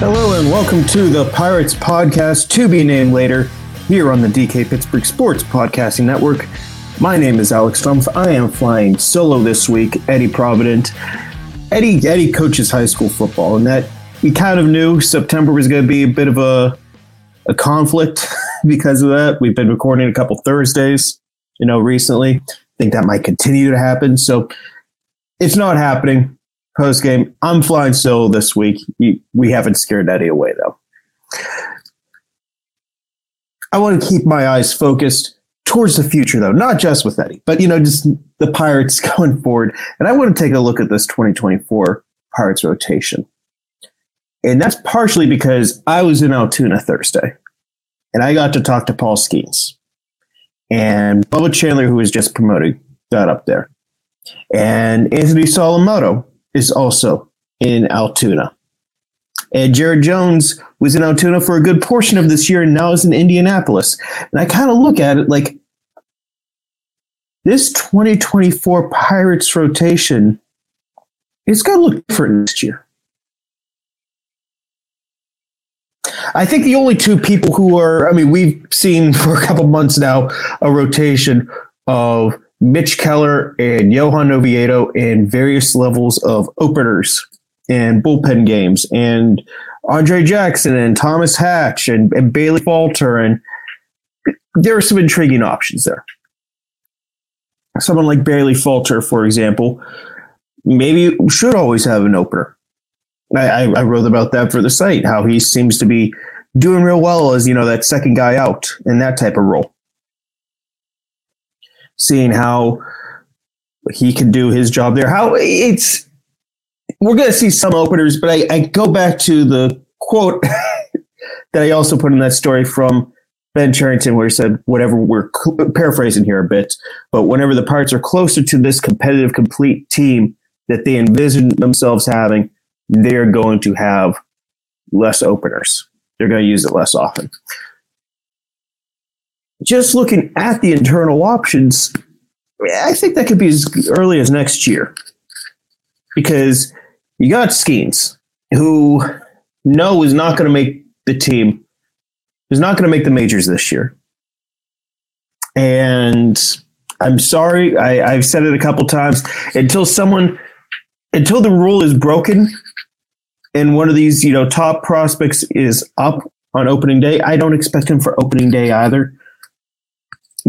Hello and welcome to the Pirates podcast to be named later here on the DK Pittsburgh Sports Podcasting Network. My name is Alex Stumpf. I am flying solo this week. Eddie Provident. Eddie Eddie coaches high school football, and that we kind of knew September was going to be a bit of a a conflict because of that. We've been recording a couple Thursdays, you know, recently. I think that might continue to happen. So it's not happening post game. I'm flying solo this week. We haven't scared Eddie away though. I want to keep my eyes focused towards the future though, not just with Eddie, but you know, just the Pirates going forward. And I want to take a look at this 2024 Pirates rotation. And that's partially because I was in Altoona Thursday and I got to talk to Paul Skenes. And Bubba Chandler, who was just promoted, got up there. And Anthony Solometo, is also in Altoona. And Jared Jones was in Altoona for a good portion of this year and now is in Indianapolis. And I kind of look at it like this 2024 Pirates rotation, it's going to look different next year. I think the only two people who are, I mean, we've seen for a couple months now a rotation of Mitch Keller and Johan Oviedo in various levels of openers and bullpen games, and Andre Jackson and Thomas Hatch and, and Bailey Falter, and there are some intriguing options there. Someone like Bailey Falter, for example, maybe should always have an opener. I, I, I wrote about that for the site, how he seems to be doing real well as you know that second guy out in that type of role seeing how he can do his job there. How it's we're going to see some openers, but I, I go back to the quote that I also put in that story from Ben Cherington, where he said, "Whatever we're cl- paraphrasing here a bit, but whenever the Pirates are closer to this competitive, complete team that they envision themselves having, they're going to have less openers. They're going to use it less often." Just looking at the internal options, I think that could be as early as next year. Because you got Skenes, who no is not going to make the team, is not going to make the majors this year. And I'm sorry, I, I've said it a couple times. Until someone, until the rule is broken and one of these, you know, top prospects is up on opening day, I don't expect him for opening day either.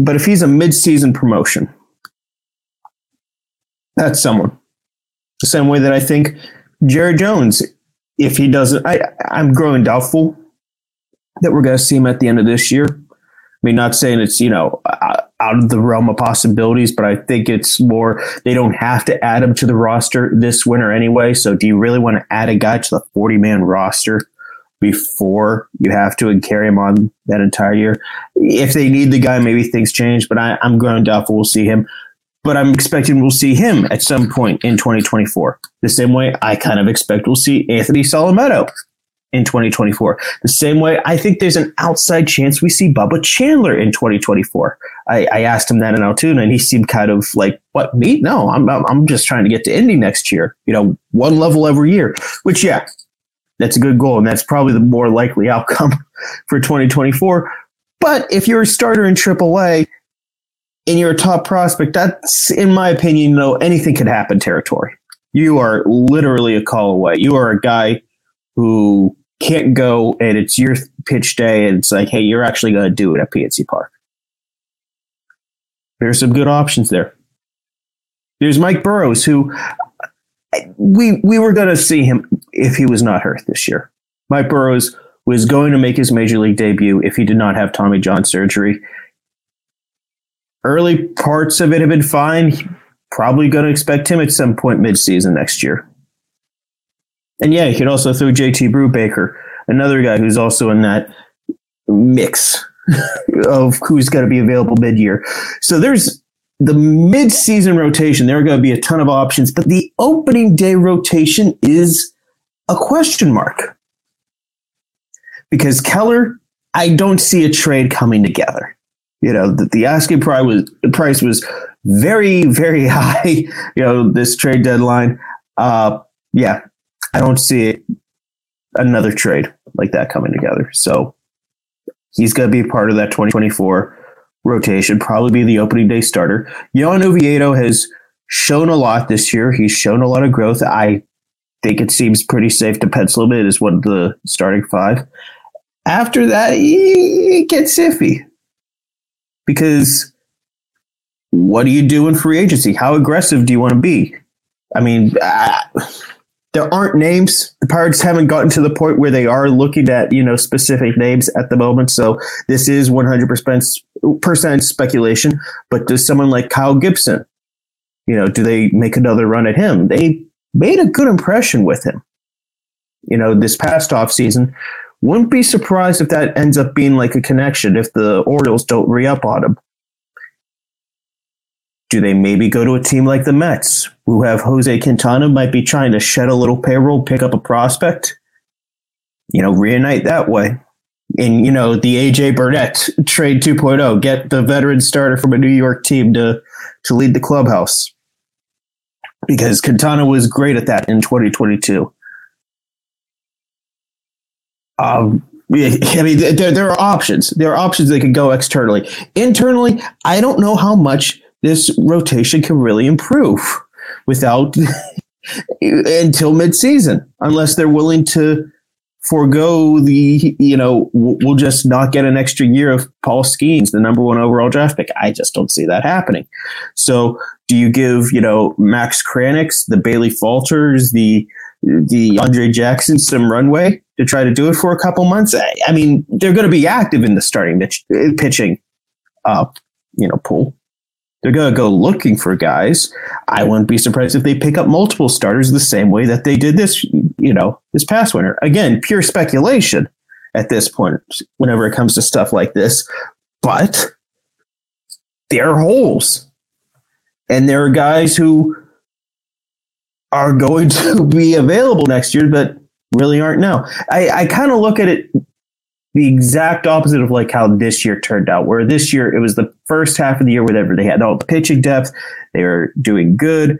But if he's a mid-season promotion, that's someone. The same way that I think Jared Jones, if he doesn't, I, I'm growing doubtful that we're going to see him at the end of this year. I mean, not saying it's, you know, out of the realm of possibilities, but I think it's more they don't have to add him to the roster this winter anyway. So do you really want to add a guy to the 40 man roster before you have to and carry him on that entire year. If they need the guy, maybe things change, but I, am going doubtful we'll see him. But I'm expecting we'll see him at some point in 2024. The same way I kind of expect we'll see Anthony Solometo in 2024. The same way I think there's an outside chance we see Bubba Chandler in 2024. I, I asked him that in Altoona and he seemed kind of like, what, me? No, I'm, I'm just trying to get to Indy next year, you know, one level every year, which, yeah, that's a good goal. And that's probably the more likely outcome for 2024. But if you're a starter in AAA and you're a top prospect, that's, in my opinion, know, anything could happen territory. You are literally a call away. You are a guy who can't go and it's your pitch day and it's like, hey, you're actually going to do it at PNC Park. There's some good options there. There's Mike Burrows, who we we were going to see him if he was not hurt this year. Mike Burrows was going to make his major league debut if he did not have Tommy John surgery. Early parts of it have been fine. Probably going to expect him at some point midseason next year. And yeah, you could also throw JT Brubaker, another guy who's also in that mix of who's going to be available mid year. So there's the mid season rotation. There are going to be a ton of options, but the opening day rotation is a question mark because Keller, I don't see a trade coming together. You know, the, the asking price was price was very, very high. You know, this trade deadline. Uh, yeah, I don't see another trade like that coming together. So he's going to be part of that 2024 rotation, probably be the opening day starter. Johan Oviedo has shown a lot this year. He's shown a lot of growth. I think it seems pretty safe to pencil him in as one of the starting five. After that, it gets iffy because what do you do in free agency? How aggressive do you want to be? I mean, uh, there aren't names. The Pirates haven't gotten to the point where they are looking at you know specific names at the moment. So this is one hundred percent speculation. But does someone like Kyle Gibson, you know, do they make another run at him? They made a good impression with him. You know, this past off season. Wouldn't be surprised if that ends up being like a connection if the Orioles don't re up on him. Do they maybe go to a team like the Mets, who have Jose Quintana, might be trying to shed a little payroll, pick up a prospect? You know, reunite that way. And, you know, the AJ Burnett trade 2.0, get the veteran starter from a New York team to, to lead the clubhouse. Because Quintana was great at that in 2022. Um, I mean, there, there are options. There are options they could go externally. Internally, I don't know how much this rotation can really improve without until midseason, unless they're willing to forego the, you know, we'll just not get an extra year of Paul Skenes, the number one overall draft pick. I just don't see that happening. So do you give, you know, Max Kranicks, the Bailey Falters, the, the Andre Jackson some runway to try to do it for a couple months? I, I mean, they're going to be active in the starting pitch, pitching, uh, you know, pool. They're going to go looking for guys. I wouldn't be surprised if they pick up multiple starters the same way that they did this, you know, this past winter. Again, pure speculation at this point whenever it comes to stuff like this. But there are holes. And there are guys who are going to be available next year, but really aren't now. I, I kind of look at it the exact opposite of like how this year turned out. Where this year it was the first half of the year, whenever they had all the pitching depth, they were doing good,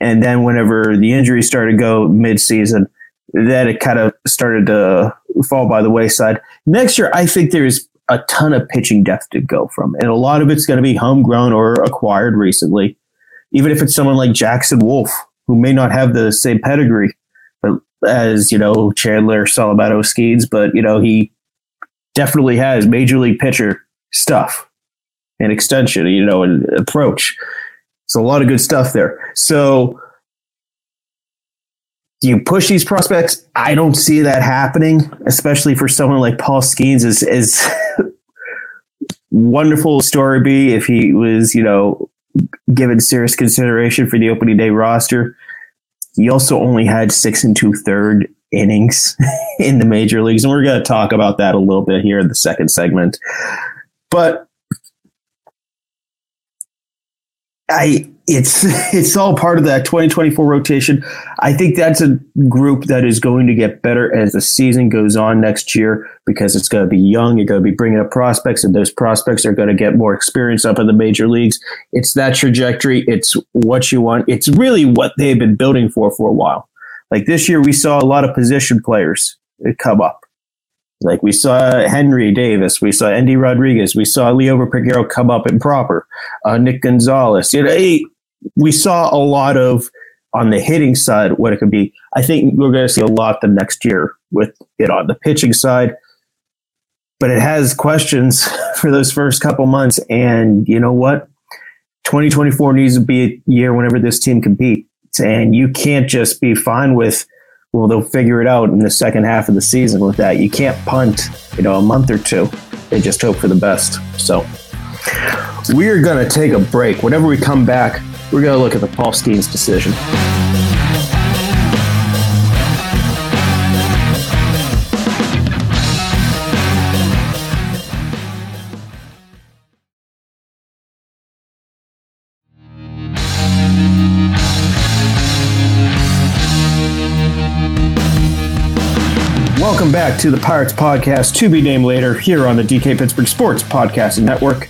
and then whenever the injuries started to go mid-season, then it kind of started to fall by the wayside. Next year, I think there's a ton of pitching depth to go from, and a lot of it's going to be homegrown or acquired recently. Even if it's someone like Jackson Wolf, who may not have the same pedigree as you know Chandler Solometo Skenes, but you know he definitely has major league pitcher stuff and extension, you know, and approach. So a lot of good stuff there. So do you push these prospects? I don't see that happening, especially for someone like Paul Skenes is is wonderful story be if he was, you know, given serious consideration for the opening day roster. He also only had six and two third innings in the major leagues. And we're going to talk about that a little bit here in the second segment. But I it's it's all part of that 2024 rotation. I think that's a group that is going to get better as the season goes on next year because it's going to be young. You're going to be bringing up prospects, and those prospects are going to get more experience up in the major leagues. It's that trajectory. It's what you want. It's really what they've been building for for a while. Like this year, we saw a lot of position players come up. Like we saw Henry Davis, we saw Endy Rodriguez, we saw Leo Peguero come up improper, uh, Nick Gonzalez. You know, we saw a lot of on the hitting side what it could be. I think we're going to see a lot the next year with it on the pitching side. But it has questions for those first couple months. And you know what? 2024 needs to be a year whenever this team competes. And you can't just be fine with, well, they'll figure it out in the second half of the season with that. You can't punt, you know, a month or two and just hope for the best. So we're going to take a break. Whenever we come back, we're going to look at the Paul Skenes decision. Back to the Pirates Podcast, to be named later, here on the DK Pittsburgh Sports Podcasting Network.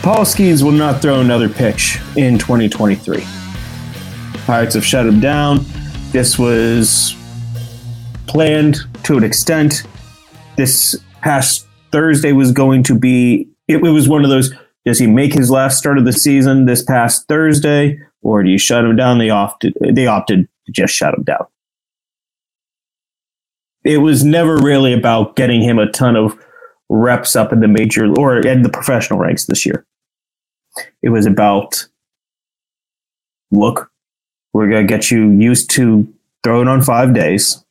Paul Skenes will not throw another pitch in 2023. Pirates have shut him down. This was planned to an extent. This past Thursday was going to be, it, it was one of those does he make his last start of the season this past Thursday, or do you shut him down? They opted, they opted to just shut him down. It was never really about getting him a ton of reps up in the major or in the professional ranks this year. It was about look, we're gonna get you used to throwing on five days,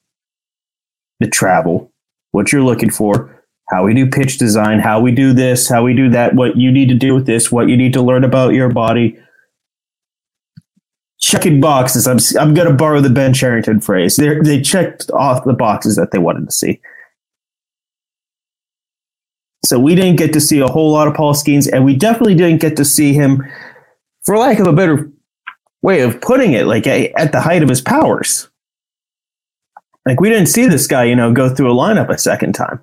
the travel, what you're looking for, how we do pitch design, how we do this, how we do that, what you need to do with this, what you need to learn about your body. Checking boxes. I'm I'm gonna borrow the Ben Cherington phrase. They they checked off the boxes that they wanted to see. So we didn't get to see a whole lot of Paul Skenes, and we definitely didn't get to see him, for lack of a better way of putting it, like at the height of his powers. Like we didn't see this guy, you know, go through a lineup a second time,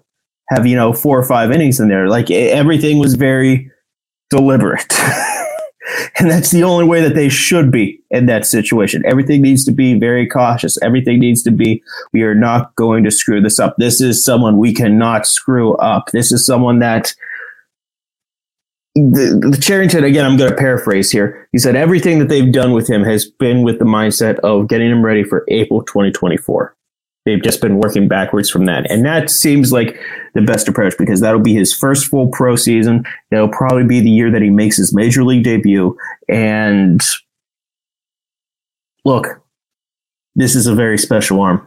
have you know four or five innings in there. Like everything was very deliberate. And that's the only way that they should be in that situation. Everything needs to be very cautious. Everything needs to be, we are not going to screw this up. This is someone we cannot screw up. This is someone that the, the Cherington, again, I'm going to paraphrase here. He said everything that they've done with him has been with the mindset of getting him ready for April 2024. They've just been working backwards from that. And that seems like the best approach because that'll be his first full pro season. That'll probably be the year that he makes his major league debut. And look, this is a very special arm.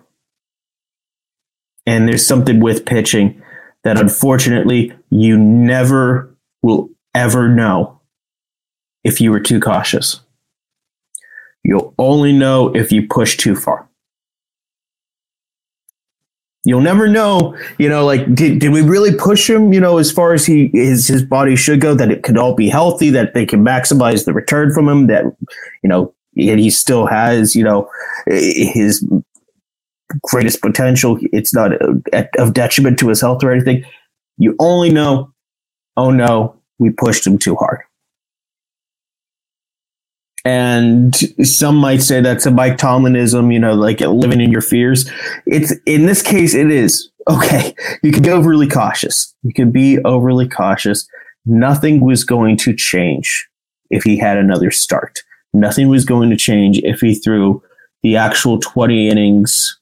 And there's something with pitching that unfortunately you never will ever know if you were too cautious. You'll only know if you push too far. You'll never know, you know, like did, did we really push him, you know, as far as he his his body should go, that it could all be healthy, that they can maximize the return from him, that you know, and he still has, you know, his greatest potential. It's not of detriment to his health or anything. You only know, oh no, we pushed him too hard. And some might say that's a Mike Tomlinism, you know, like living in your fears. It's in this case, it is okay. You can be overly cautious. You can be overly cautious. Nothing was going to change if he had another start. Nothing was going to change if he threw the actual 20 innings,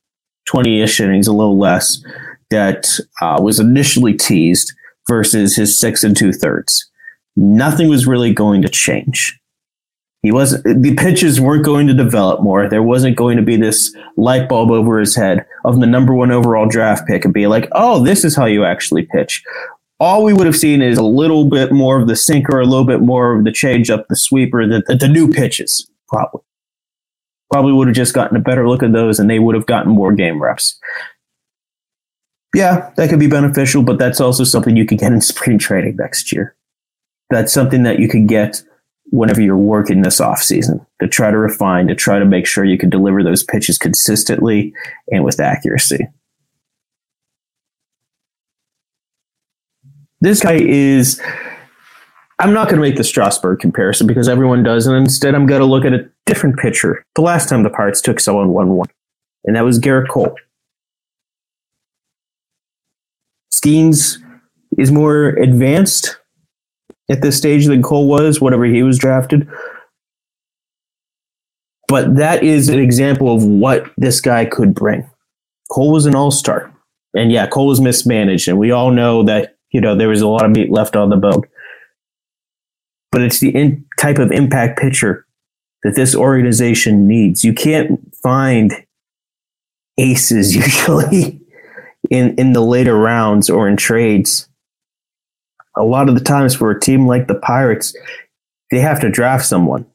20 ish innings, a little less, that uh, was initially teased versus his six and two thirds. Nothing was really going to change. He wasn't, the pitches weren't going to develop more. There wasn't going to be this light bulb over his head of the number one overall draft pick and be like, oh, this is how you actually pitch. All we would have seen is a little bit more of the sinker, a little bit more of the change up, the sweeper, the, the, the new pitches, probably. Probably would have just gotten a better look at those and they would have gotten more game reps. Yeah, that could be beneficial, but that's also something you can get in spring training next year. That's something that you can get whenever you're working this off season to try to refine, to try to make sure you can deliver those pitches consistently and with accuracy. This guy is. I'm not going to make the Strasburg comparison because everyone does, and instead I'm going to look at a different pitcher. The last time the Pirates took someone 1 1, and that was Gerrit Cole. Skenes is more advanced at this stage than Cole was, whatever he was drafted. But that is an example of what this guy could bring. Cole was an all star. And yeah, Cole was mismanaged. And we all know that, you know, there was a lot of meat left on the bone. But it's the in- type of impact pitcher that this organization needs. You can't find aces usually in, in the later rounds or in trades a lot of the times for a team like the Pirates, they have to draft someone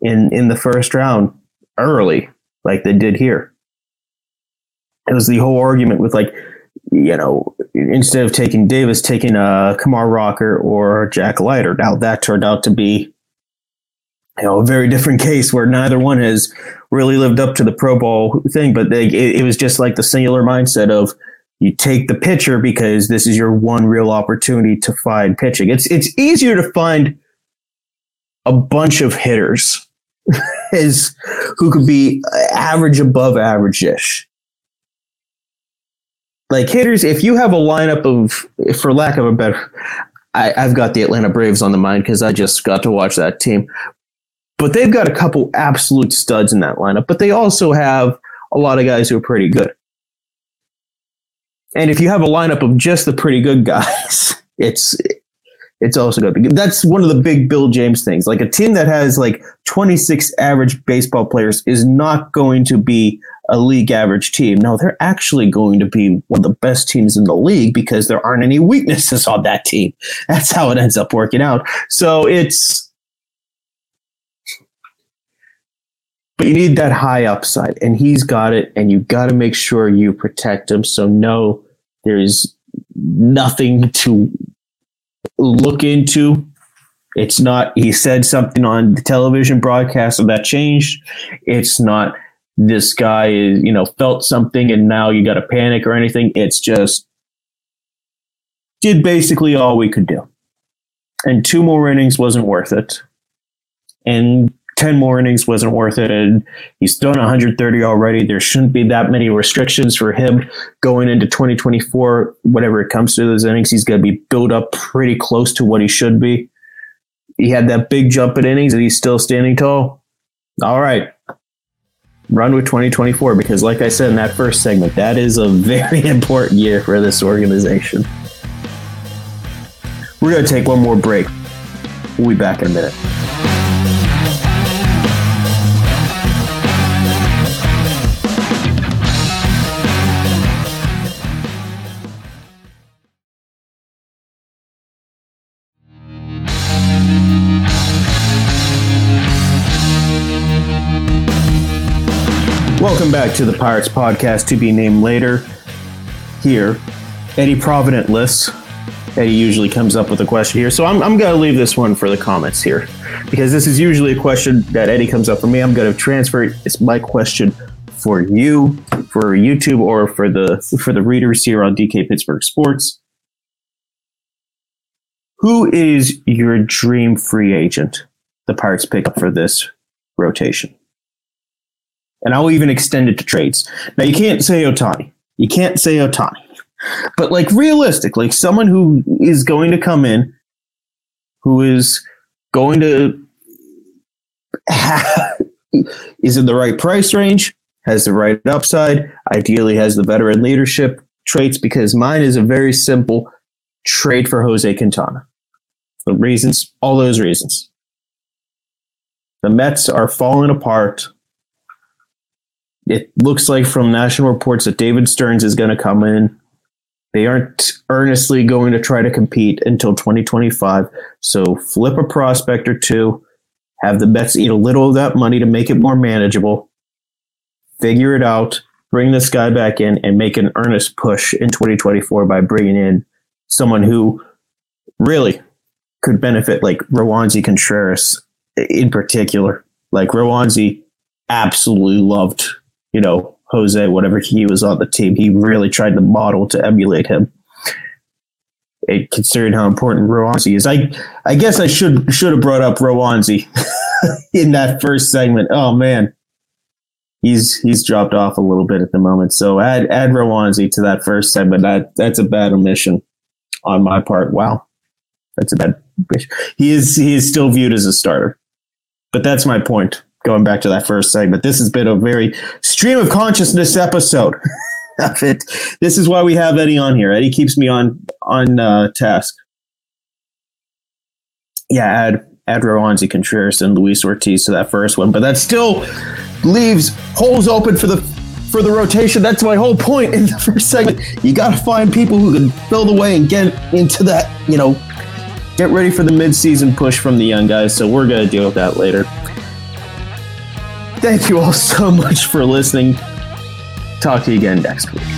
in in the first round early, like they did here. It was the whole argument with like, you know, instead of taking Davis, taking a uh, Kumar Rocker or Jack Leiter. Now that turned out to be, you know, a very different case where neither one has really lived up to the Pro Bowl thing. But they, it, it was just like the singular mindset of you take the pitcher because this is your one real opportunity to find pitching. It's it's easier to find a bunch of hitters is who could be average above average ish. Like hitters, if you have a lineup of, for lack of a better, I, I've got the Atlanta Braves on the mind because I just got to watch that team. But they've got a couple absolute studs in that lineup, but they also have a lot of guys who are pretty good. And if you have a lineup of just the pretty good guys, it's it's also good. That's one of the big Bill James things. Like a team that has like 26 average baseball players is not going to be a league average team. No, they're actually going to be one of the best teams in the league because there aren't any weaknesses on that team. That's how it ends up working out. So it's but you need that high upside, and he's got it, and you got to make sure you protect him. So no, there's nothing to look into. It's not. He said something on the television broadcast, and that changed. It's not. This guy is, you know, felt something, and now you got to panic or anything. It's just did basically all we could do, and two more innings wasn't worth it. And 10 more innings wasn't worth it. And he's done 130 already. There shouldn't be that many restrictions for him going into 2024. Whatever it comes to those innings, he's going to be built up pretty close to what he should be. He had that big jump at innings and he's still standing tall. All right. Run with 2024 because, like I said in that first segment, that is a very important year for this organization. We're going to take one more break. We'll be back in a minute. Back to the Pirates podcast to be named later. Here, Eddie Provident lists. Eddie usually comes up with a question here, so I'm, I'm going to leave this one for the comments here because this is usually a question that Eddie comes up for me. I'm going to transfer it. It's my question for you, for YouTube, or for the for the readers here on DK Pittsburgh Sports. Who is your dream free agent? The Pirates pick up for this rotation. And I'll even extend it to trades. Now, you can't say Ohtani. You can't say Ohtani. But, like, realistically, someone who is going to come in, who is going to have, is in the right price range, has the right upside, ideally has the veteran leadership traits, because mine is a very simple trade for Jose Quintana. The reasons, all those reasons. The Mets are falling apart it looks like from national reports that David Stearns is going to come in. They aren't earnestly going to try to compete until 2025. So flip a prospect or two, have the Mets eat a little of that money to make it more manageable, figure it out, bring this guy back in, and make an earnest push in 2024 by bringing in someone who really could benefit like Roansy Contreras in particular. Like Roansy absolutely loved, you know, Jose, whatever he was on the team. He really tried to model to emulate him. It, considering how important Roansy is, I I guess I should should have brought up Roansy in that first segment. Oh man, he's he's dropped off a little bit at the moment. So add add Roansy to that first segment. That that's a bad omission on my part. Wow, that's a bad. He is he is still viewed as a starter, but that's my point. Going back to that first segment, this has been a very stream of consciousness episode. of it. This is why we have Eddie on here. Eddie keeps me on on uh, task. Yeah, add add Roansy Contreras and Luis Ortiz to that first one, but that still leaves holes open for the for the rotation. That's my whole point in the first segment. You got to find people who can fill the way and get into that. You know, get ready for the midseason push from the young guys. So we're gonna deal with that later. Thank you all so much for listening. Talk to you again next week.